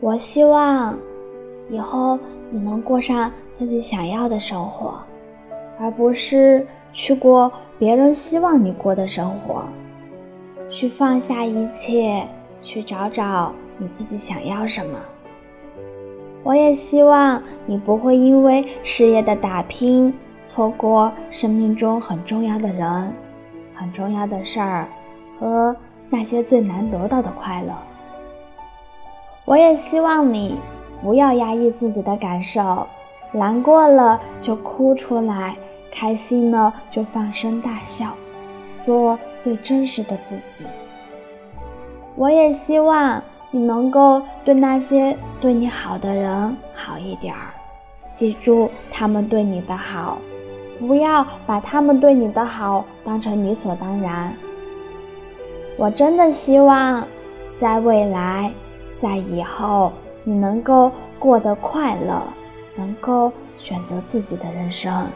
我希望以后你能过上自己想要的生活，而不是去过别人希望你过的生活。去放下一切，去找找你自己想要什么。我也希望你不会因为事业的打拼，错过生命中很重要的人、很重要的事儿和那些最难得到的快乐。我也希望你不要压抑自己的感受，难过了就哭出来，开心了就放声大笑，做最真实的自己。我也希望你能够对那些对你好的人好一点儿，记住他们对你的好，不要把他们对你的好当成理所当然。我真的希望，在未来。在以后，你能够过得快乐，能够选择自己的人生。